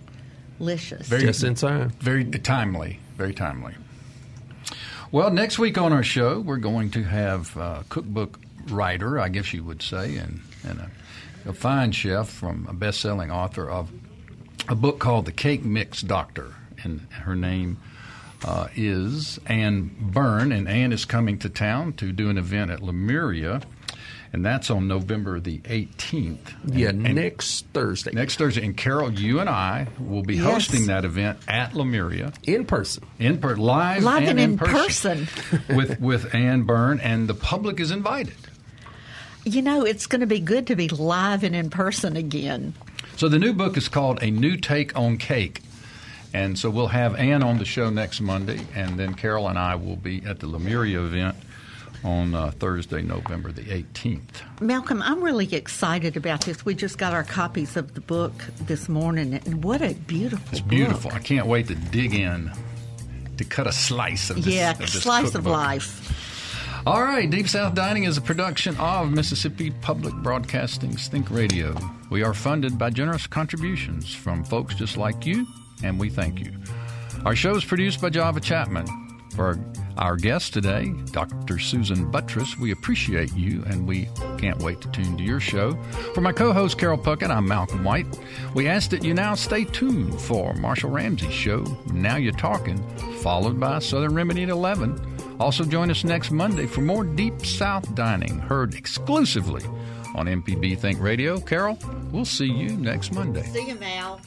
delicious. Very, Just in time. Very timely. Very timely. Well, next week on our show, we're going to have a cookbook writer, I guess you would say, and, and a, a fine chef from a best-selling author of a book called The Cake Mix Doctor, and her name uh, is Anne Byrn, and Anne is coming to town to do an event at Lemuria, and that's on November the 18th. Yeah, And- and next Thursday. Next Thursday, and Carol, you and I will be Yes. hosting that event at Lemuria in person, in person. live, Live and and in in person, with with Anne Byrn, and the public is invited. You know, it's going to be good to be live and in person again. So the new book is called A New Take on Cake. And so we'll have Anne on the show next Monday, and then Carol and I will be at the Lemuria event on uh, Thursday, November the 18th. Malcolm, I'm really excited about this. We just got our copies of the book this morning, and what a beautiful It's book. beautiful. I can't wait to dig in to cut a slice of this. yeah, of this slice of life. All right, Deep South Dining is a production of Mississippi Public Broadcasting's Think Radio. We are funded by generous contributions from folks just like you, and we thank you. Our show is produced by Java Chapman. For our guest today, Dr. Susan Buttross, we appreciate you and we can't wait to tune to your show. For my co host, Carol Puckett, I'm Malcolm White. We ask that you now stay tuned for Marshall Ramsey's show, Now You're Talking, followed by Southern Remedy at 11. Also, join us next Monday for more Deep South Dining, heard exclusively on MPB Think Radio. Carol, we'll see you next Monday. See you, Mal.